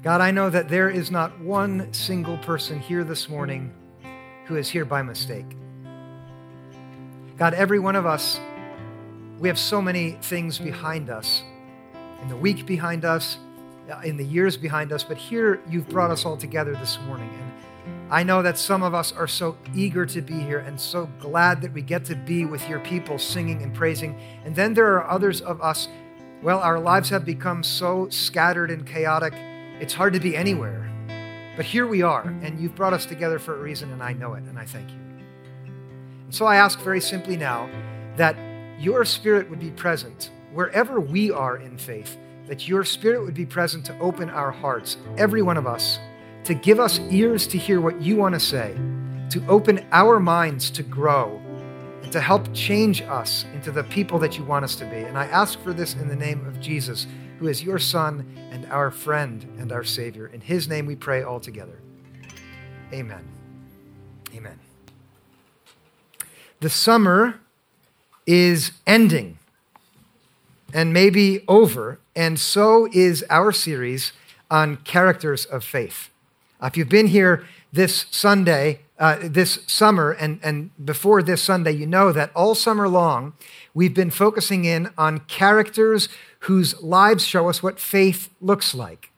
God, I know that there is not one single person here this morning who is here by mistake. God, every one of us, we have so many things behind us, in the week behind us, in the years behind us, but here you've brought us all together this morning. And I know that some of us are so eager to be here and so glad that we get to be with your people singing and praising. And then there are others of us, well, our lives have become so scattered and chaotic, it's hard to be anywhere. But here we are, and you've brought us together for a reason, and I know it, and I thank you. And so I ask very simply now that your spirit would be present wherever we are in faith, that your spirit would be present to open our hearts, every one of us to give us ears to hear what you want to say, to open our minds to grow, and to help change us into the people that you want us to be. And I ask for this in the name of Jesus, who is your Son and our friend and our Savior. In his name we pray all together. Amen. Amen. The summer is ending and maybe over, and so is our series on characters of faith. If you've been here this Sunday, uh, this summer, and, and before this Sunday, you know that all summer long, we've been focusing in on characters whose lives show us what faith looks like.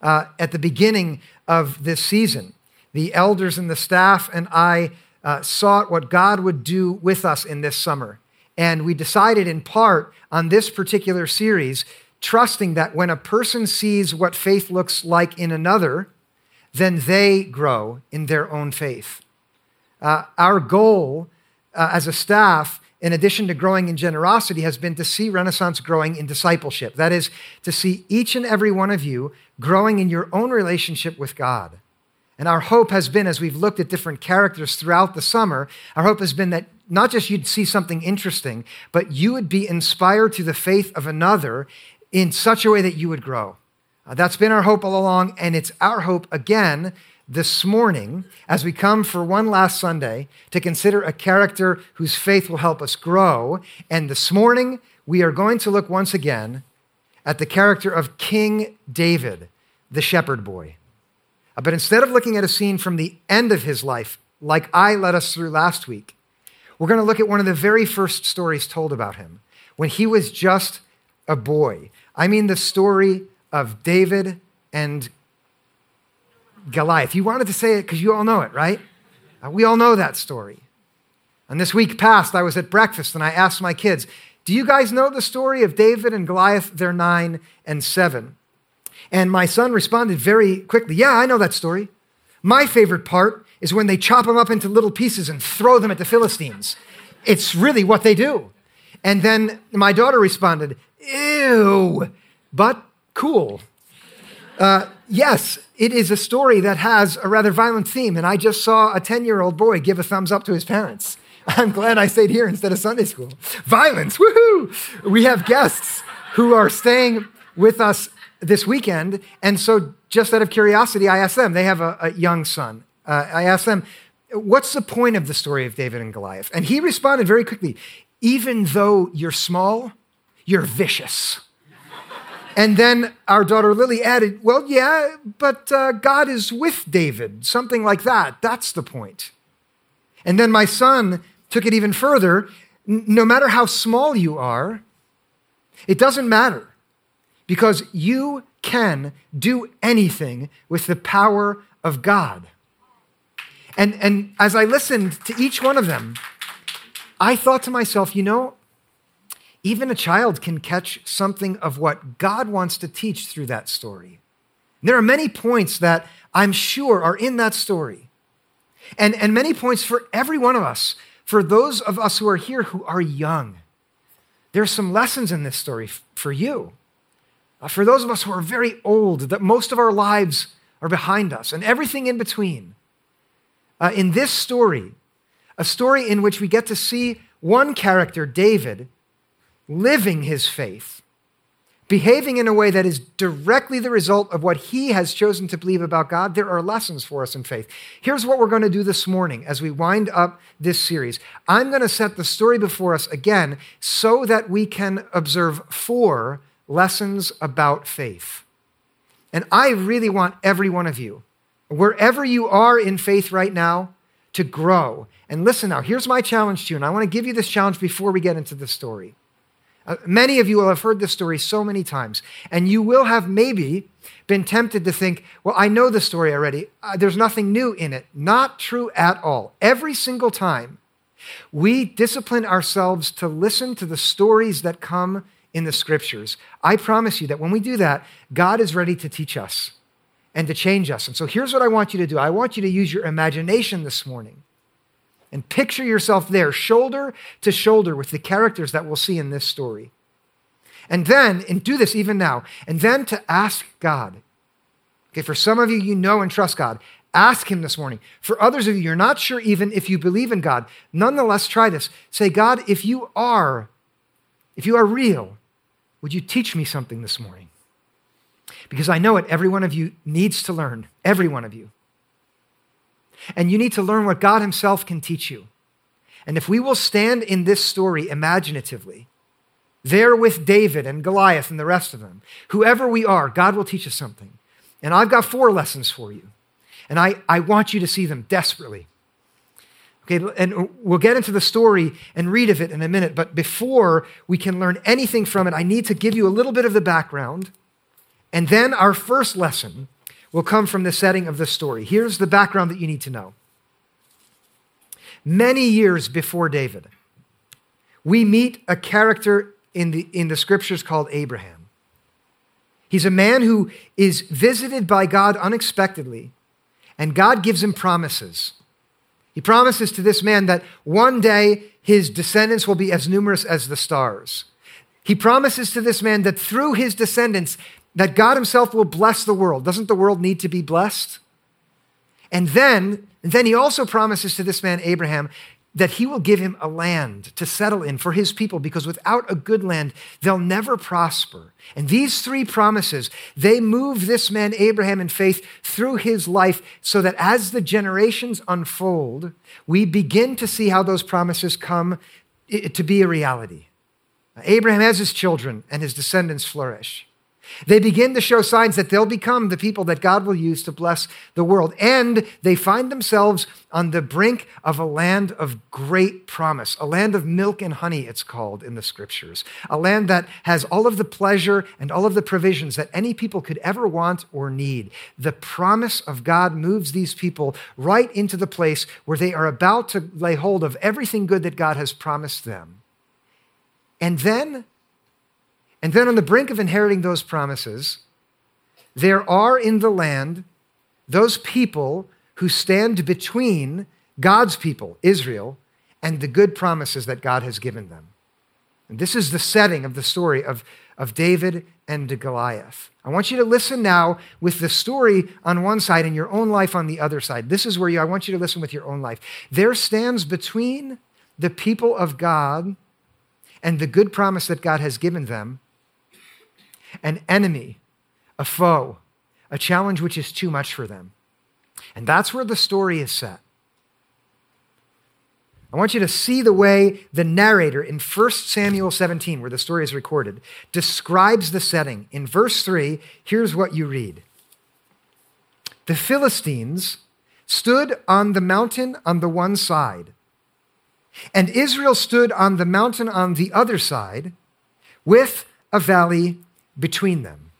Uh, at the beginning of this season, the elders and the staff and I uh, sought what God would do with us in this summer. And we decided in part on this particular series, trusting that when a person sees what faith looks like in another, then they grow in their own faith. Uh, our goal uh, as a staff, in addition to growing in generosity, has been to see Renaissance growing in discipleship. That is, to see each and every one of you growing in your own relationship with God. And our hope has been, as we've looked at different characters throughout the summer, our hope has been that not just you'd see something interesting, but you would be inspired to the faith of another in such a way that you would grow. Uh, that's been our hope all along, and it's our hope again this morning as we come for one last Sunday to consider a character whose faith will help us grow. And this morning, we are going to look once again at the character of King David, the shepherd boy. Uh, but instead of looking at a scene from the end of his life, like I led us through last week, we're going to look at one of the very first stories told about him when he was just a boy. I mean, the story of David and Goliath. You wanted to say it because you all know it, right? Uh, we all know that story. And this week past, I was at breakfast and I asked my kids, Do you guys know the story of David and Goliath? They're nine and seven. And my son responded very quickly, Yeah, I know that story. My favorite part is when they chop them up into little pieces and throw them at the Philistines. It's really what they do. And then my daughter responded, Ew, but cool. Uh, yes, it is a story that has a rather violent theme, and I just saw a 10 year old boy give a thumbs up to his parents. I'm glad I stayed here instead of Sunday school. Violence, woohoo! We have guests who are staying with us this weekend, and so just out of curiosity, I asked them, they have a, a young son. Uh, I asked them, What's the point of the story of David and Goliath? And he responded very quickly Even though you're small, you're vicious. And then our daughter Lily added, Well, yeah, but uh, God is with David, something like that. That's the point. And then my son took it even further. No matter how small you are, it doesn't matter because you can do anything with the power of God. And, and as I listened to each one of them, I thought to myself, you know, even a child can catch something of what God wants to teach through that story. There are many points that I'm sure are in that story. And, and many points for every one of us, for those of us who are here who are young. There are some lessons in this story for you. Uh, for those of us who are very old, that most of our lives are behind us, and everything in between. Uh, in this story, a story in which we get to see one character, David, living his faith, behaving in a way that is directly the result of what he has chosen to believe about God, there are lessons for us in faith. Here's what we're going to do this morning as we wind up this series. I'm going to set the story before us again so that we can observe four lessons about faith. And I really want every one of you, wherever you are in faith right now, to grow. And listen now, here's my challenge to you, and I want to give you this challenge before we get into the story. Uh, many of you will have heard this story so many times, and you will have maybe been tempted to think, well, I know the story already. Uh, there's nothing new in it. Not true at all. Every single time we discipline ourselves to listen to the stories that come in the scriptures, I promise you that when we do that, God is ready to teach us and to change us. And so here's what I want you to do I want you to use your imagination this morning and picture yourself there, shoulder to shoulder with the characters that we'll see in this story. And then, and do this even now, and then to ask God. Okay, for some of you, you know and trust God. Ask Him this morning. For others of you, you're not sure even if you believe in God. Nonetheless, try this. Say, God, if you are, if you are real, would you teach me something this morning? Because I know it, every one of you needs to learn, every one of you. And you need to learn what God Himself can teach you. And if we will stand in this story imaginatively, there with David and Goliath and the rest of them, whoever we are, God will teach us something. And I've got four lessons for you. And I, I want you to see them desperately. Okay, and we'll get into the story and read of it in a minute, but before we can learn anything from it, I need to give you a little bit of the background. And then our first lesson will come from the setting of the story. Here's the background that you need to know. Many years before David, we meet a character in the, in the scriptures called Abraham. He's a man who is visited by God unexpectedly, and God gives him promises. He promises to this man that one day his descendants will be as numerous as the stars. He promises to this man that through his descendants, that God himself will bless the world. Doesn't the world need to be blessed? And then, then he also promises to this man, Abraham, that he will give him a land to settle in for his people because without a good land, they'll never prosper. And these three promises, they move this man, Abraham, in faith through his life so that as the generations unfold, we begin to see how those promises come to be a reality. Abraham has his children and his descendants flourish. They begin to show signs that they'll become the people that God will use to bless the world. And they find themselves on the brink of a land of great promise, a land of milk and honey, it's called in the scriptures, a land that has all of the pleasure and all of the provisions that any people could ever want or need. The promise of God moves these people right into the place where they are about to lay hold of everything good that God has promised them. And then and then on the brink of inheriting those promises, there are in the land those people who stand between God's people, Israel, and the good promises that God has given them. And this is the setting of the story of, of David and Goliath. I want you to listen now with the story on one side and your own life on the other side. This is where you, I want you to listen with your own life. There stands between the people of God and the good promise that God has given them an enemy, a foe, a challenge which is too much for them. And that's where the story is set. I want you to see the way the narrator in 1 Samuel 17, where the story is recorded, describes the setting. In verse 3, here's what you read The Philistines stood on the mountain on the one side, and Israel stood on the mountain on the other side, with a valley between them.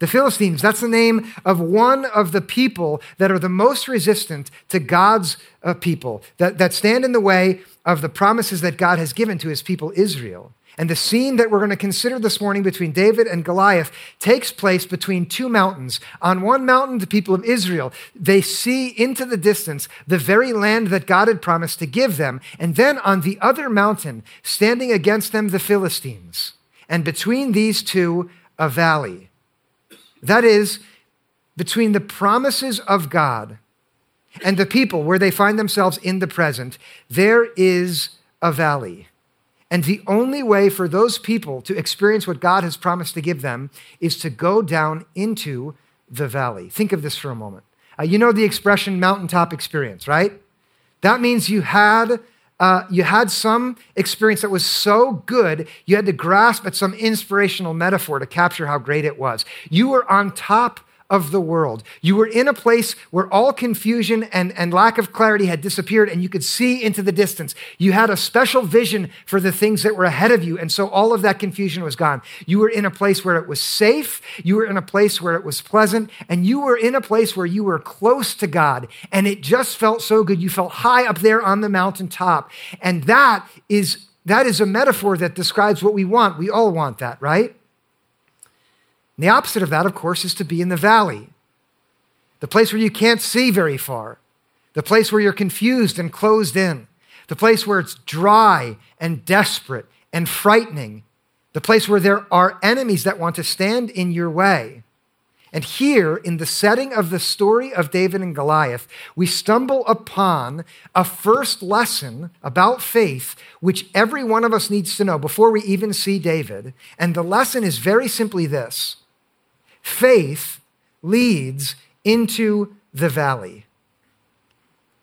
The Philistines, that's the name of one of the people that are the most resistant to God's uh, people, that, that stand in the way of the promises that God has given to his people Israel. And the scene that we're going to consider this morning between David and Goliath takes place between two mountains. On one mountain, the people of Israel, they see into the distance the very land that God had promised to give them. And then on the other mountain, standing against them, the Philistines and between these two, a valley. That is, between the promises of God and the people where they find themselves in the present, there is a valley. And the only way for those people to experience what God has promised to give them is to go down into the valley. Think of this for a moment. Uh, you know the expression mountaintop experience, right? That means you had uh, you had some experience that was so good, you had to grasp at some inspirational metaphor to capture how great it was. You were on top of the world. You were in a place where all confusion and, and lack of clarity had disappeared and you could see into the distance. You had a special vision for the things that were ahead of you. And so all of that confusion was gone. You were in a place where it was safe. You were in a place where it was pleasant. And you were in a place where you were close to God. And it just felt so good. You felt high up there on the mountaintop. And that is, that is a metaphor that describes what we want. We all want that, right? And the opposite of that, of course, is to be in the valley, the place where you can't see very far, the place where you're confused and closed in, the place where it's dry and desperate and frightening, the place where there are enemies that want to stand in your way. And here, in the setting of the story of David and Goliath, we stumble upon a first lesson about faith, which every one of us needs to know before we even see David. And the lesson is very simply this faith leads into the valley.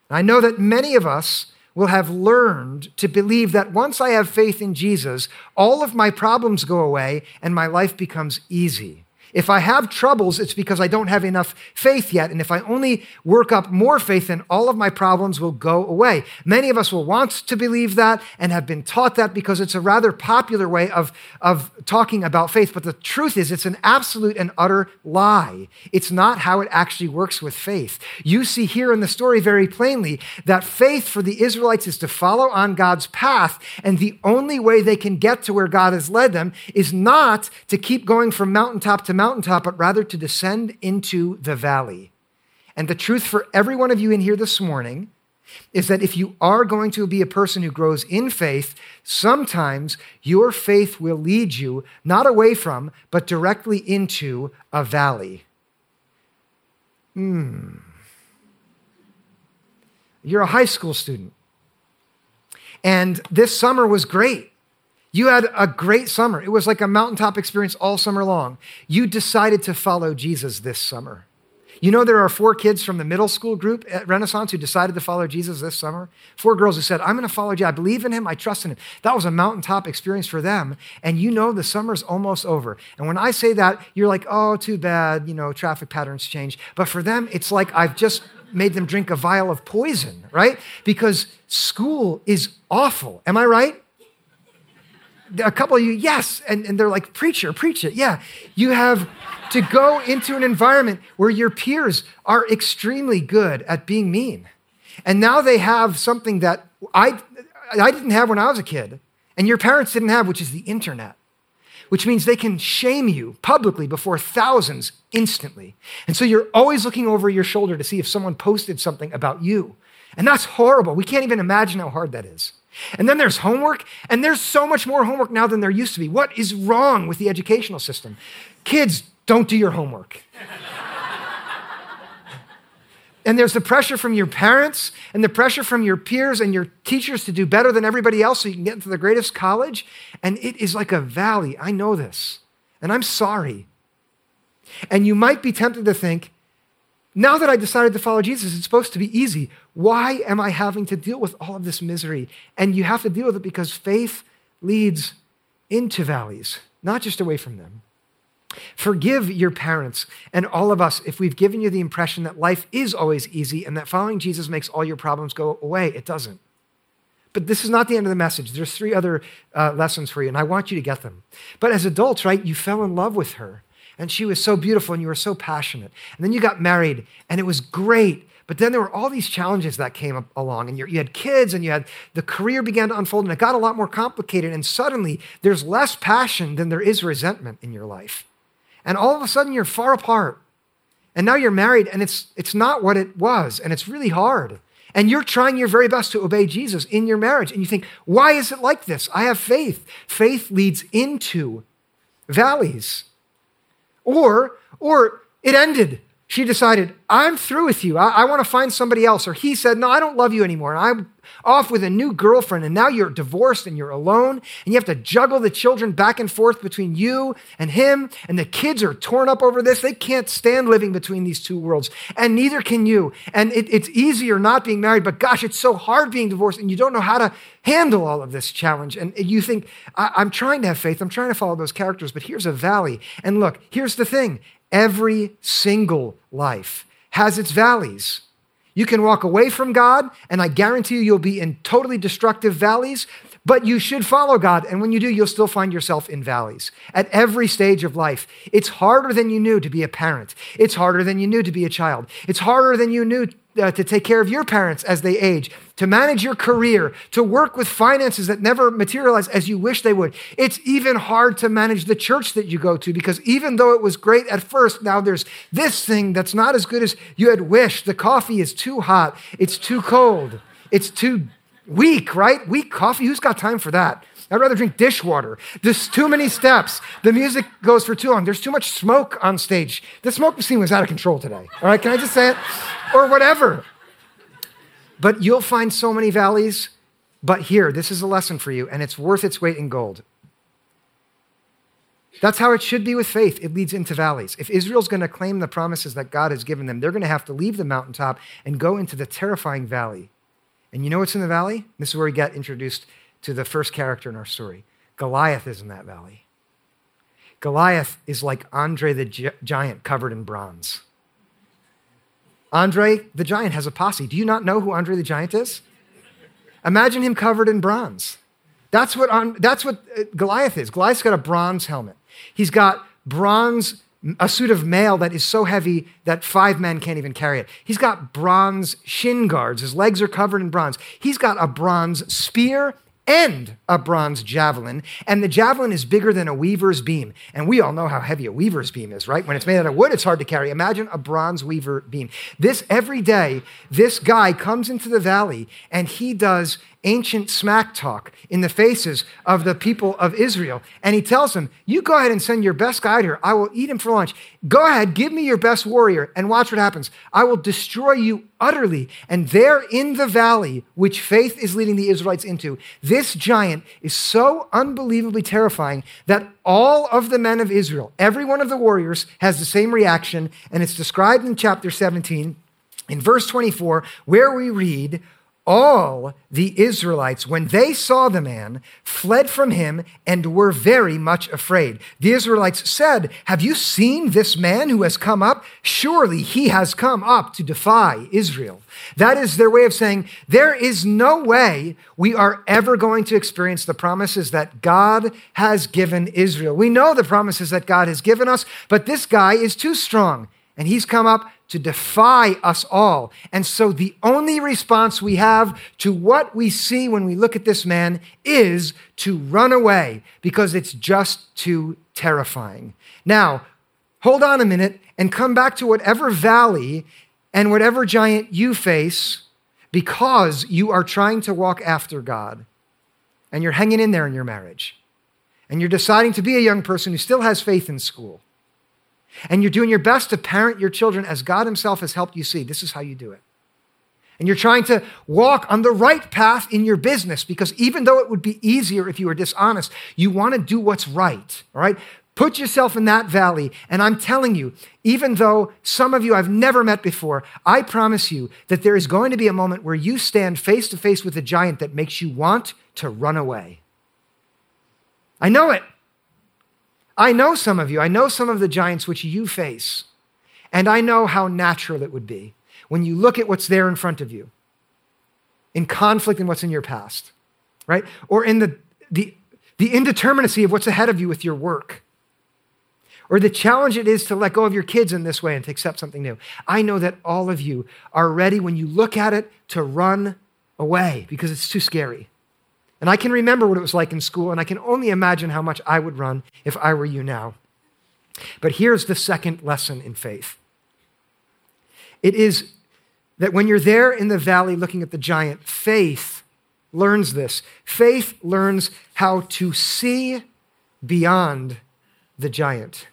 I know that many of us will have learned to believe that once I have faith in Jesus, all of my problems go away and my life becomes easy. If I have troubles, it's because I don't have enough faith yet. And if I only work up more faith, then all of my problems will go away. Many of us will want to believe that and have been taught that because it's a rather popular way of, of talking about faith. But the truth is, it's an absolute and utter lie. It's not how it actually works with faith. You see here in the story very plainly that faith for the Israelites is to follow on God's path. And the only way they can get to where God has led them is not to keep going from mountaintop to mountaintop, but rather to descend into the valley. And the truth for every one of you in here this morning is that if you are going to be a person who grows in faith, sometimes your faith will lead you not away from, but directly into a valley. Hmm. You're a high school student. And this summer was great. You had a great summer. It was like a mountaintop experience all summer long. You decided to follow Jesus this summer. You know, there are four kids from the middle school group at Renaissance who decided to follow Jesus this summer. Four girls who said, I'm going to follow Jesus. I believe in him. I trust in him. That was a mountaintop experience for them. And you know, the summer's almost over. And when I say that, you're like, oh, too bad. You know, traffic patterns change. But for them, it's like I've just made them drink a vial of poison, right? Because school is awful. Am I right? A couple of you, yes. And, and they're like, preacher, preach it. Yeah. You have to go into an environment where your peers are extremely good at being mean. And now they have something that I, I didn't have when I was a kid, and your parents didn't have, which is the internet, which means they can shame you publicly before thousands instantly. And so you're always looking over your shoulder to see if someone posted something about you. And that's horrible. We can't even imagine how hard that is. And then there's homework, and there's so much more homework now than there used to be. What is wrong with the educational system? Kids, don't do your homework. and there's the pressure from your parents and the pressure from your peers and your teachers to do better than everybody else so you can get into the greatest college. And it is like a valley. I know this. And I'm sorry. And you might be tempted to think, now that I decided to follow Jesus, it's supposed to be easy. Why am I having to deal with all of this misery? And you have to deal with it because faith leads into valleys, not just away from them. Forgive your parents and all of us if we've given you the impression that life is always easy and that following Jesus makes all your problems go away. It doesn't. But this is not the end of the message. There's three other uh, lessons for you, and I want you to get them. But as adults, right, you fell in love with her and she was so beautiful and you were so passionate. And then you got married and it was great. But then there were all these challenges that came along, and you had kids, and you had the career began to unfold, and it got a lot more complicated. And suddenly, there's less passion than there is resentment in your life. And all of a sudden, you're far apart. And now you're married, and it's, it's not what it was, and it's really hard. And you're trying your very best to obey Jesus in your marriage. And you think, why is it like this? I have faith. Faith leads into valleys. Or, or it ended. She decided, I'm through with you. I, I want to find somebody else. Or he said, No, I don't love you anymore. And I'm off with a new girlfriend. And now you're divorced and you're alone. And you have to juggle the children back and forth between you and him. And the kids are torn up over this. They can't stand living between these two worlds. And neither can you. And it, it's easier not being married, but gosh, it's so hard being divorced. And you don't know how to handle all of this challenge. And you think, I'm trying to have faith. I'm trying to follow those characters, but here's a valley. And look, here's the thing Every single life has its valleys. You can walk away from God, and I guarantee you, you'll be in totally destructive valleys, but you should follow God. And when you do, you'll still find yourself in valleys at every stage of life. It's harder than you knew to be a parent, it's harder than you knew to be a child, it's harder than you knew uh, to take care of your parents as they age, to manage your career, to work with finances that never materialize as you wish they would. It's even hard to manage the church that you go to because even though it was great at first, now there's this thing that's not as good as you had wished. The coffee is too hot, it's too cold, it's too weak, right? Weak coffee. Who's got time for that? I'd rather drink dishwater. There's too many steps. The music goes for too long. There's too much smoke on stage. The smoke machine was out of control today. All right, can I just say it? Or whatever. But you'll find so many valleys. But here, this is a lesson for you, and it's worth its weight in gold. That's how it should be with faith. It leads into valleys. If Israel's going to claim the promises that God has given them, they're going to have to leave the mountaintop and go into the terrifying valley. And you know what's in the valley? This is where we get introduced to the first character in our story. Goliath is in that valley. Goliath is like Andre the gi- giant covered in bronze. Andre the giant has a posse. Do you not know who Andre the giant is? Imagine him covered in bronze. That's what, that's what uh, Goliath is. Goliath's got a bronze helmet. He's got bronze, a suit of mail that is so heavy that five men can't even carry it. He's got bronze shin guards. His legs are covered in bronze. He's got a bronze spear and a bronze javelin. And the javelin is bigger than a weaver's beam. And we all know how heavy a weaver's beam is, right? When it's made out of wood, it's hard to carry. Imagine a bronze weaver beam. This every day, this guy comes into the valley and he does ancient smack talk in the faces of the people of Israel. And he tells them, You go ahead and send your best guy here. I will eat him for lunch. Go ahead, give me your best warrior, and watch what happens. I will destroy you utterly. And there in the valley, which faith is leading the Israelites into, this giant is so unbelievably terrifying that all of the men of Israel, every one of the warriors, has the same reaction. And it's described in chapter 17. In verse 24, where we read, all the Israelites, when they saw the man, fled from him and were very much afraid. The Israelites said, Have you seen this man who has come up? Surely he has come up to defy Israel. That is their way of saying, There is no way we are ever going to experience the promises that God has given Israel. We know the promises that God has given us, but this guy is too strong. And he's come up to defy us all. And so the only response we have to what we see when we look at this man is to run away because it's just too terrifying. Now, hold on a minute and come back to whatever valley and whatever giant you face because you are trying to walk after God and you're hanging in there in your marriage and you're deciding to be a young person who still has faith in school and you're doing your best to parent your children as God Himself has helped you see. This is how you do it. And you're trying to walk on the right path in your business because even though it would be easier if you were dishonest, you want to do what's right. All right? Put yourself in that valley. And I'm telling you, even though some of you I've never met before, I promise you that there is going to be a moment where you stand face to face with a giant that makes you want to run away. I know it. I know some of you. I know some of the giants which you face. And I know how natural it would be when you look at what's there in front of you in conflict and what's in your past, right? Or in the, the, the indeterminacy of what's ahead of you with your work. Or the challenge it is to let go of your kids in this way and to accept something new. I know that all of you are ready when you look at it to run away because it's too scary. And I can remember what it was like in school, and I can only imagine how much I would run if I were you now. But here's the second lesson in faith it is that when you're there in the valley looking at the giant, faith learns this. Faith learns how to see beyond the giant.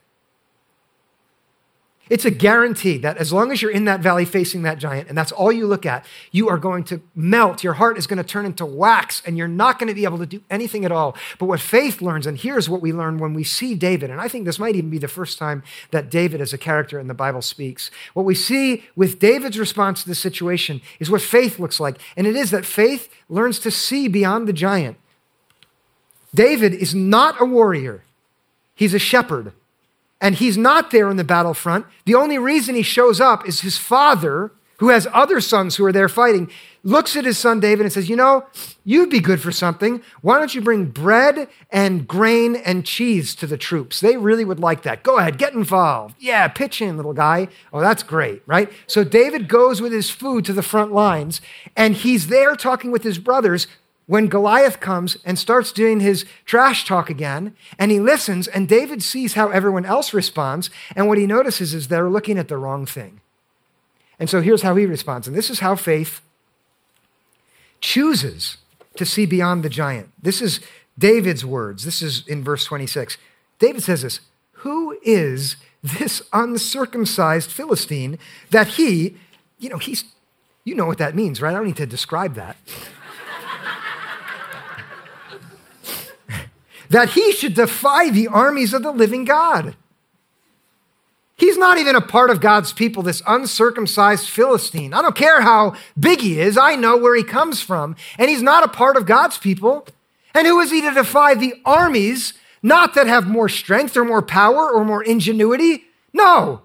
It's a guarantee that as long as you're in that valley facing that giant, and that's all you look at, you are going to melt. Your heart is going to turn into wax, and you're not going to be able to do anything at all. But what faith learns, and here's what we learn when we see David, and I think this might even be the first time that David as a character in the Bible speaks. What we see with David's response to the situation is what faith looks like, and it is that faith learns to see beyond the giant. David is not a warrior, he's a shepherd and he's not there in the battlefront. The only reason he shows up is his father, who has other sons who are there fighting, looks at his son David and says, You know, you'd be good for something. Why don't you bring bread and grain and cheese to the troops? They really would like that. Go ahead, get involved. Yeah, pitch in, little guy. Oh, that's great, right? So David goes with his food to the front lines, and he's there talking with his brothers when Goliath comes and starts doing his trash talk again, and he listens, and David sees how everyone else responds, and what he notices is they're looking at the wrong thing. And so here's how he responds, and this is how faith chooses to see beyond the giant. This is David's words. This is in verse 26. David says this Who is this uncircumcised Philistine that he, you know, he's, you know what that means, right? I don't need to describe that. That he should defy the armies of the living God. He's not even a part of God's people, this uncircumcised Philistine. I don't care how big he is, I know where he comes from, and he's not a part of God's people. And who is he to defy the armies, not that have more strength or more power or more ingenuity? No,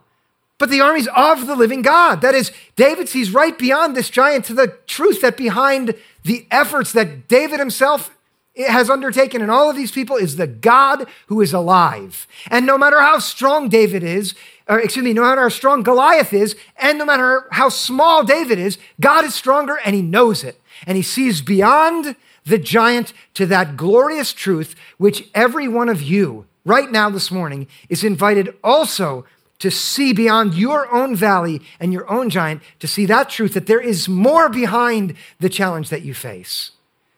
but the armies of the living God. That is, David sees right beyond this giant to the truth that behind the efforts that David himself has undertaken in all of these people is the God who is alive. And no matter how strong David is, or excuse me, no matter how strong Goliath is, and no matter how small David is, God is stronger and he knows it. And he sees beyond the giant to that glorious truth, which every one of you right now this morning is invited also to see beyond your own valley and your own giant, to see that truth that there is more behind the challenge that you face.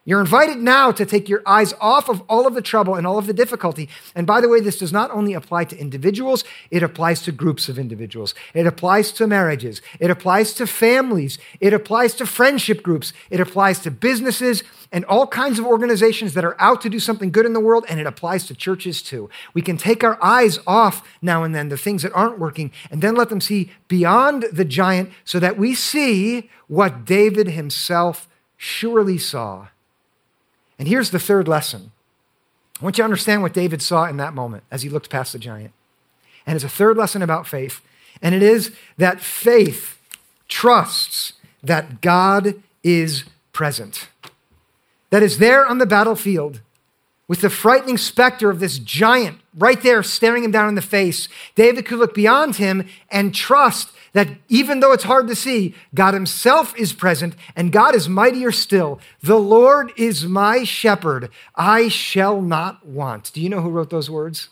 You're invited now to take your eyes off of all of the trouble and all of the difficulty. And by the way, this does not only apply to individuals, it applies to groups of individuals. It applies to marriages. It applies to families. It applies to friendship groups. It applies to businesses and all kinds of organizations that are out to do something good in the world. And it applies to churches too. We can take our eyes off now and then the things that aren't working and then let them see beyond the giant so that we see what David himself surely saw and here's the third lesson. I want you to understand what David saw in that moment as he looked past the giant. And it's a third lesson about faith. And it is that faith trusts that God is present. That is there on the battlefield with the frightening specter of this giant right there staring him down in the face. David could look beyond him and trust that even though it's hard to see, God Himself is present and God is mightier still. The Lord is my shepherd, I shall not want. Do you know who wrote those words?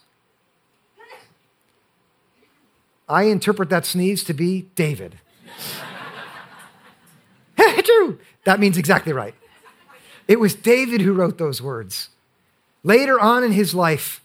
I interpret that sneeze to be David. That means exactly right. It was David who wrote those words. Later on in his life,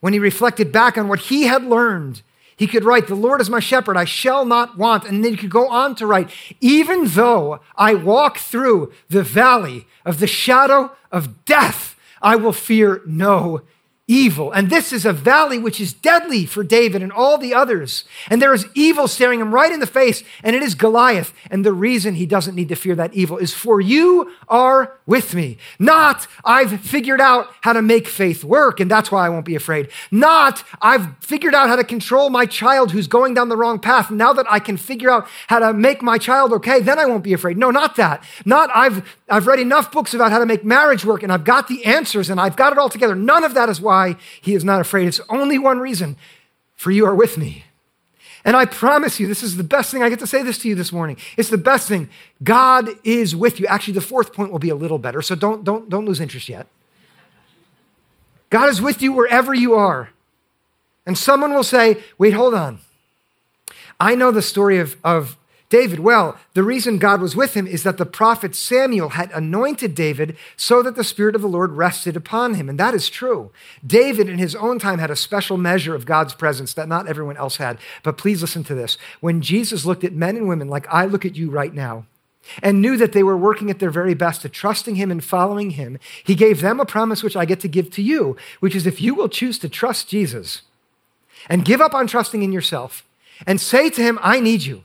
when he reflected back on what he had learned he could write, The Lord is my shepherd, I shall not want. And then he could go on to write, Even though I walk through the valley of the shadow of death, I will fear no evil. And this is a valley which is deadly for David and all the others. And there is evil staring him right in the face, and it is Goliath. And the reason he doesn't need to fear that evil is for you are with me. Not, I've figured out how to make faith work, and that's why I won't be afraid. Not, I've figured out how to control my child who's going down the wrong path. Now that I can figure out how to make my child okay, then I won't be afraid. No, not that. Not, I've, I've read enough books about how to make marriage work, and I've got the answers, and I've got it all together. None of that is why why he is not afraid. It's only one reason for you are with me. And I promise you, this is the best thing. I get to say this to you this morning. It's the best thing. God is with you. Actually, the fourth point will be a little better, so don't, don't, don't lose interest yet. God is with you wherever you are. And someone will say, wait, hold on. I know the story of, of David? Well, the reason God was with him is that the prophet Samuel had anointed David so that the Spirit of the Lord rested upon him. And that is true. David, in his own time, had a special measure of God's presence that not everyone else had. But please listen to this. When Jesus looked at men and women like I look at you right now, and knew that they were working at their very best at trusting him and following him, he gave them a promise which I get to give to you, which is if you will choose to trust Jesus and give up on trusting in yourself and say to him, I need you.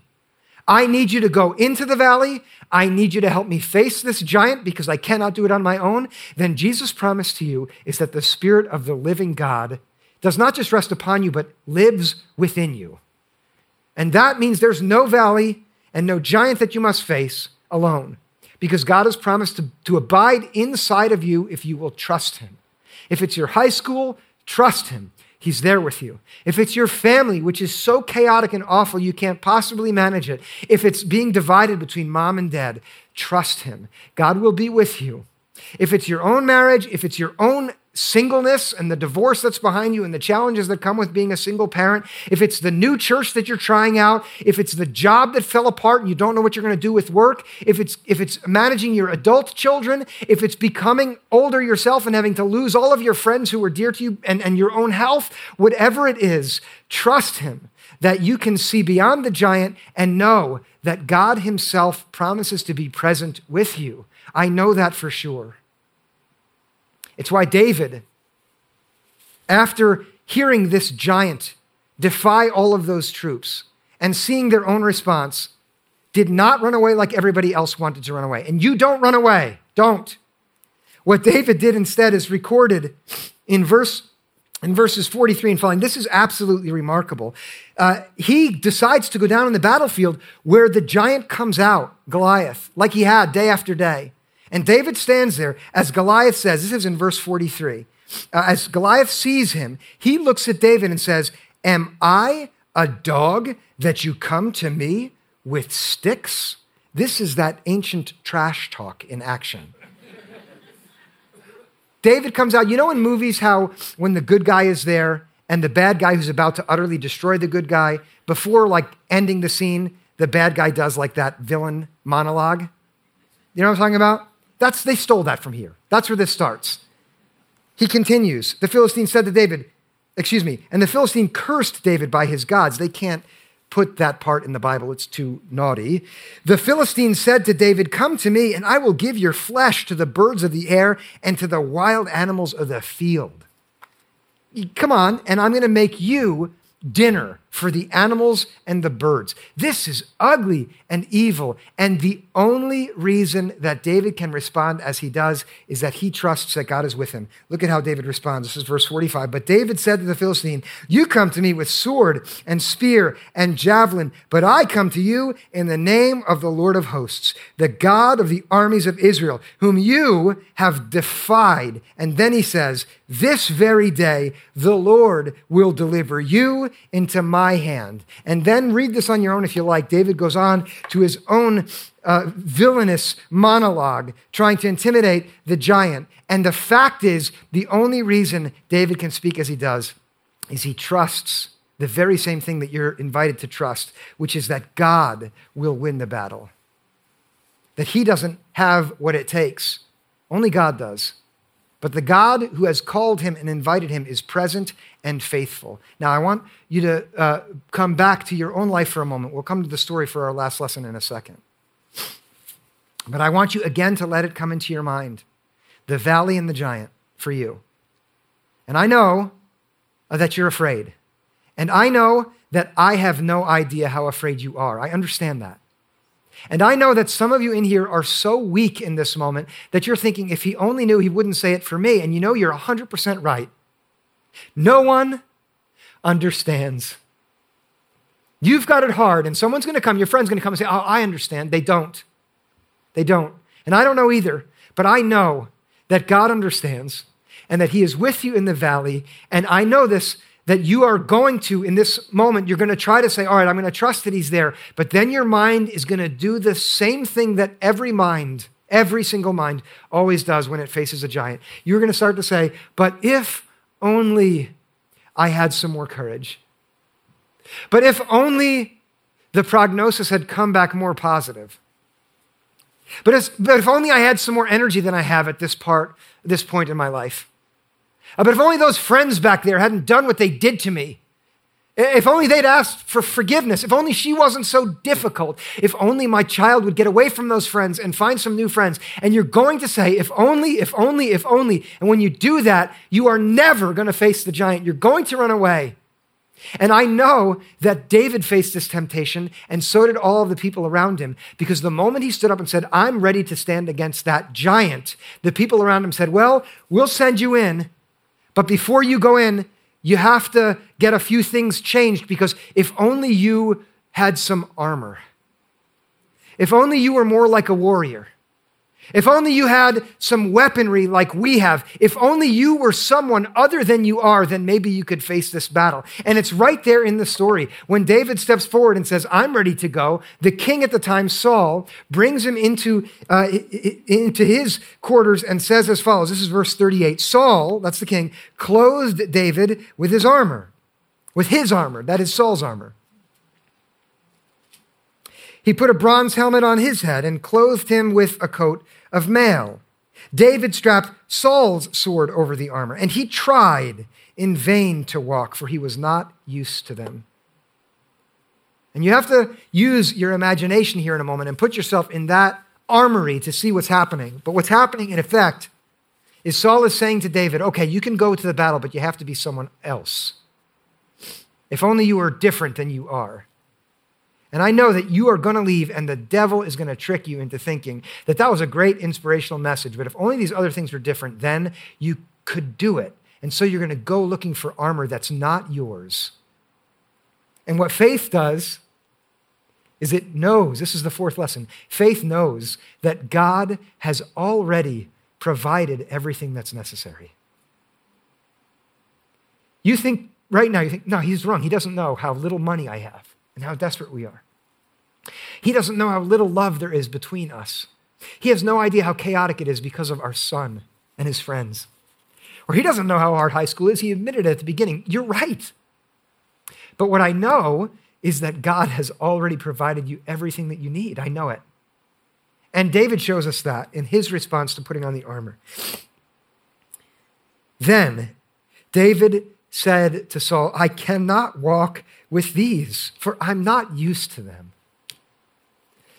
I need you to go into the valley. I need you to help me face this giant because I cannot do it on my own. Then Jesus' promise to you is that the Spirit of the living God does not just rest upon you, but lives within you. And that means there's no valley and no giant that you must face alone because God has promised to, to abide inside of you if you will trust Him. If it's your high school, trust Him. He's there with you. If it's your family, which is so chaotic and awful you can't possibly manage it, if it's being divided between mom and dad, trust Him. God will be with you. If it's your own marriage, if it's your own singleness and the divorce that's behind you and the challenges that come with being a single parent, if it's the new church that you're trying out, if it's the job that fell apart and you don't know what you're going to do with work, if it's if it's managing your adult children, if it's becoming older yourself and having to lose all of your friends who were dear to you and, and your own health, whatever it is, trust him that you can see beyond the giant and know that God himself promises to be present with you. I know that for sure. It's why David, after hearing this giant defy all of those troops and seeing their own response, did not run away like everybody else wanted to run away. And you don't run away. Don't. What David did instead is recorded in verse in verses 43 and following. This is absolutely remarkable. Uh, he decides to go down on the battlefield where the giant comes out, Goliath, like he had day after day. And David stands there as Goliath says, this is in verse 43. Uh, as Goliath sees him, he looks at David and says, Am I a dog that you come to me with sticks? This is that ancient trash talk in action. David comes out. You know in movies how when the good guy is there and the bad guy who's about to utterly destroy the good guy, before like ending the scene, the bad guy does like that villain monologue? You know what I'm talking about? That's, they stole that from here. That's where this starts. He continues The Philistine said to David, excuse me, and the Philistine cursed David by his gods. They can't put that part in the Bible, it's too naughty. The Philistine said to David, Come to me, and I will give your flesh to the birds of the air and to the wild animals of the field. Come on, and I'm going to make you dinner for the animals and the birds. This is ugly and evil. And the only reason that David can respond as he does is that he trusts that God is with him. Look at how David responds. This is verse 45. But David said to the Philistine, You come to me with sword and spear and javelin, but I come to you in the name of the Lord of hosts, the God of the armies of Israel, whom you have defied. And then he says, This very day the Lord will deliver you into my hand. And then read this on your own if you like. David goes on to his own uh, villainous monologue trying to intimidate the giant. And the fact is, the only reason David can speak as he does is he trusts the very same thing that you're invited to trust, which is that God will win the battle. That he doesn't have what it takes, only God does. But the God who has called him and invited him is present and faithful. Now, I want you to uh, come back to your own life for a moment. We'll come to the story for our last lesson in a second. But I want you again to let it come into your mind the valley and the giant for you. And I know that you're afraid. And I know that I have no idea how afraid you are. I understand that. And I know that some of you in here are so weak in this moment that you're thinking, if he only knew, he wouldn't say it for me. And you know you're 100% right. No one understands. You've got it hard, and someone's going to come, your friend's going to come and say, Oh, I understand. They don't. They don't. And I don't know either, but I know that God understands and that He is with you in the valley. And I know this that you are going to, in this moment, you're going to try to say, All right, I'm going to trust that He's there. But then your mind is going to do the same thing that every mind, every single mind, always does when it faces a giant. You're going to start to say, But if only I had some more courage. But if only the prognosis had come back more positive. But, but if only I had some more energy than I have at this part, this point in my life. Uh, but if only those friends back there hadn't done what they did to me. If only they'd asked for forgiveness. If only she wasn't so difficult. If only my child would get away from those friends and find some new friends. And you're going to say, if only, if only, if only. And when you do that, you are never going to face the giant. You're going to run away. And I know that David faced this temptation, and so did all of the people around him, because the moment he stood up and said, I'm ready to stand against that giant, the people around him said, Well, we'll send you in, but before you go in, you have to get a few things changed, because if only you had some armor, if only you were more like a warrior. If only you had some weaponry like we have. If only you were someone other than you are, then maybe you could face this battle. And it's right there in the story. When David steps forward and says, I'm ready to go, the king at the time, Saul, brings him into, uh, into his quarters and says as follows This is verse 38 Saul, that's the king, clothed David with his armor, with his armor, that is Saul's armor. He put a bronze helmet on his head and clothed him with a coat of mail. David strapped Saul's sword over the armor, and he tried in vain to walk, for he was not used to them. And you have to use your imagination here in a moment and put yourself in that armory to see what's happening. But what's happening, in effect, is Saul is saying to David, okay, you can go to the battle, but you have to be someone else. If only you were different than you are. And I know that you are going to leave, and the devil is going to trick you into thinking that that was a great inspirational message. But if only these other things were different, then you could do it. And so you're going to go looking for armor that's not yours. And what faith does is it knows this is the fourth lesson faith knows that God has already provided everything that's necessary. You think right now, you think, no, he's wrong. He doesn't know how little money I have and how desperate we are. He doesn't know how little love there is between us. He has no idea how chaotic it is because of our son and his friends. Or he doesn't know how hard high school is. He admitted it at the beginning. You're right. But what I know is that God has already provided you everything that you need. I know it. And David shows us that in his response to putting on the armor. Then David said to Saul, I cannot walk with these, for I'm not used to them.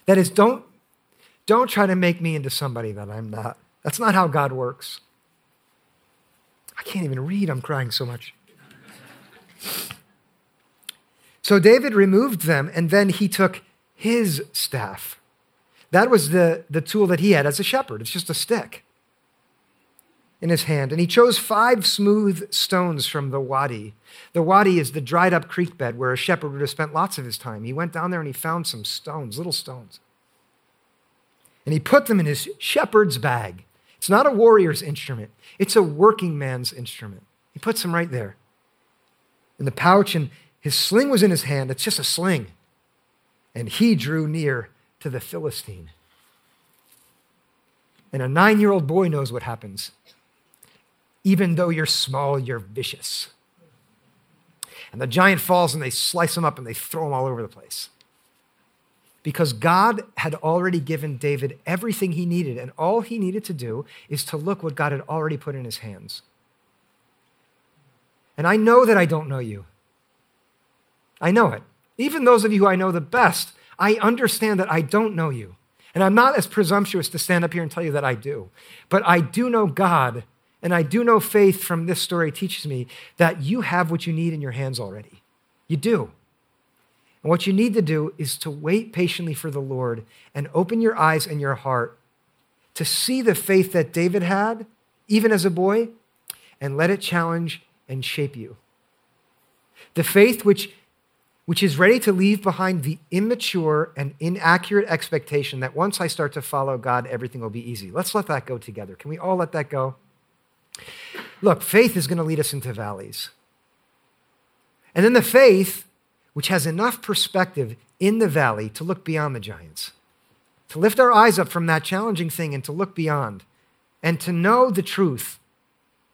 That is, don't, don't try to make me into somebody that I'm not. That's not how God works. I can't even read, I'm crying so much. So David removed them, and then he took his staff. That was the, the tool that he had as a shepherd. It's just a stick in his hand. And he chose five smooth stones from the wadi. The wadi is the dried up creek bed where a shepherd would have spent lots of his time. He went down there and he found some stones, little stones. And he put them in his shepherd's bag. It's not a warrior's instrument, it's a working man's instrument. He puts them right there in the pouch, and his sling was in his hand. It's just a sling. And he drew near to the Philistine. And a nine year old boy knows what happens even though you're small, you're vicious. And the giant falls and they slice him up and they throw him all over the place. Because God had already given David everything he needed, and all he needed to do is to look what God had already put in his hands. And I know that I don't know you. I know it. Even those of you who I know the best, I understand that I don't know you. And I'm not as presumptuous to stand up here and tell you that I do. But I do know God and I do know faith from this story teaches me that you have what you need in your hands already. You do. And what you need to do is to wait patiently for the Lord and open your eyes and your heart to see the faith that David had, even as a boy, and let it challenge and shape you. The faith which, which is ready to leave behind the immature and inaccurate expectation that once I start to follow God, everything will be easy. Let's let that go together. Can we all let that go? Look, faith is going to lead us into valleys. And then the faith, which has enough perspective in the valley to look beyond the giants, to lift our eyes up from that challenging thing and to look beyond, and to know the truth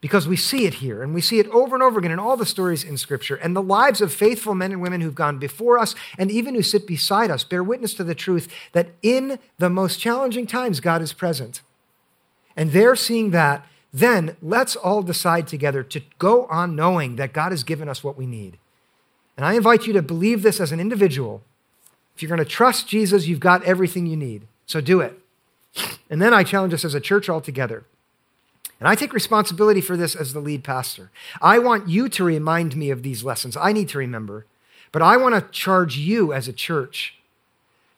because we see it here and we see it over and over again in all the stories in Scripture. And the lives of faithful men and women who've gone before us and even who sit beside us bear witness to the truth that in the most challenging times, God is present. And they're seeing that. Then let's all decide together to go on knowing that God has given us what we need. And I invite you to believe this as an individual. If you're going to trust Jesus, you've got everything you need. So do it. And then I challenge us as a church altogether. And I take responsibility for this as the lead pastor. I want you to remind me of these lessons. I need to remember. But I want to charge you as a church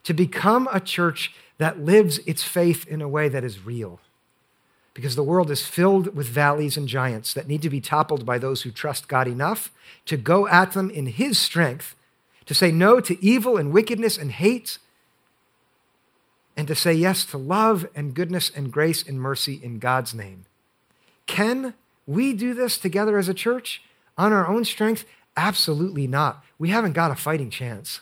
to become a church that lives its faith in a way that is real. Because the world is filled with valleys and giants that need to be toppled by those who trust God enough to go at them in His strength, to say no to evil and wickedness and hate, and to say yes to love and goodness and grace and mercy in God's name. Can we do this together as a church on our own strength? Absolutely not. We haven't got a fighting chance.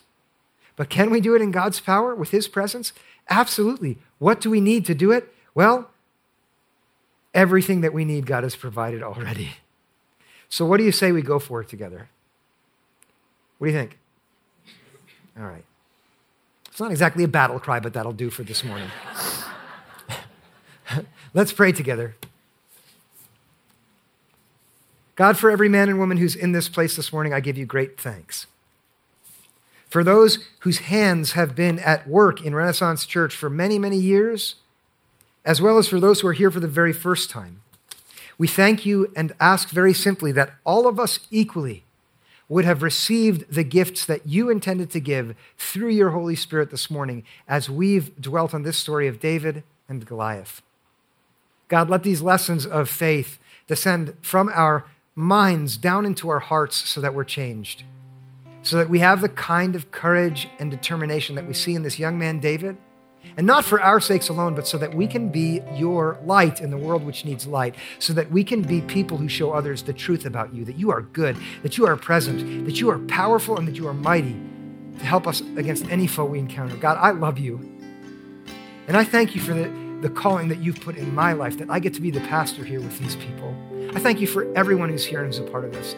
But can we do it in God's power with His presence? Absolutely. What do we need to do it? Well, everything that we need, God has provided already. So, what do you say we go for it together? What do you think? All right. It's not exactly a battle cry, but that'll do for this morning. Let's pray together. God, for every man and woman who's in this place this morning, I give you great thanks. For those whose hands have been at work in Renaissance Church for many, many years, as well as for those who are here for the very first time, we thank you and ask very simply that all of us equally would have received the gifts that you intended to give through your Holy Spirit this morning as we've dwelt on this story of David and Goliath. God, let these lessons of faith descend from our minds down into our hearts so that we're changed, so that we have the kind of courage and determination that we see in this young man, David. And not for our sakes alone, but so that we can be your light in the world which needs light, so that we can be people who show others the truth about you, that you are good, that you are present, that you are powerful, and that you are mighty to help us against any foe we encounter. God, I love you. And I thank you for the, the calling that you've put in my life, that I get to be the pastor here with these people. I thank you for everyone who's here and who's a part of this.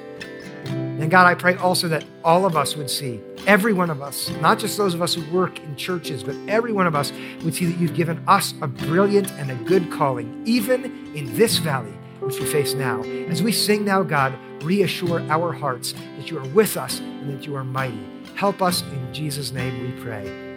And God, I pray also that all of us would see, every one of us, not just those of us who work in churches, but every one of us would see that you've given us a brilliant and a good calling, even in this valley which we face now. As we sing now, God, reassure our hearts that you are with us and that you are mighty. Help us in Jesus' name, we pray.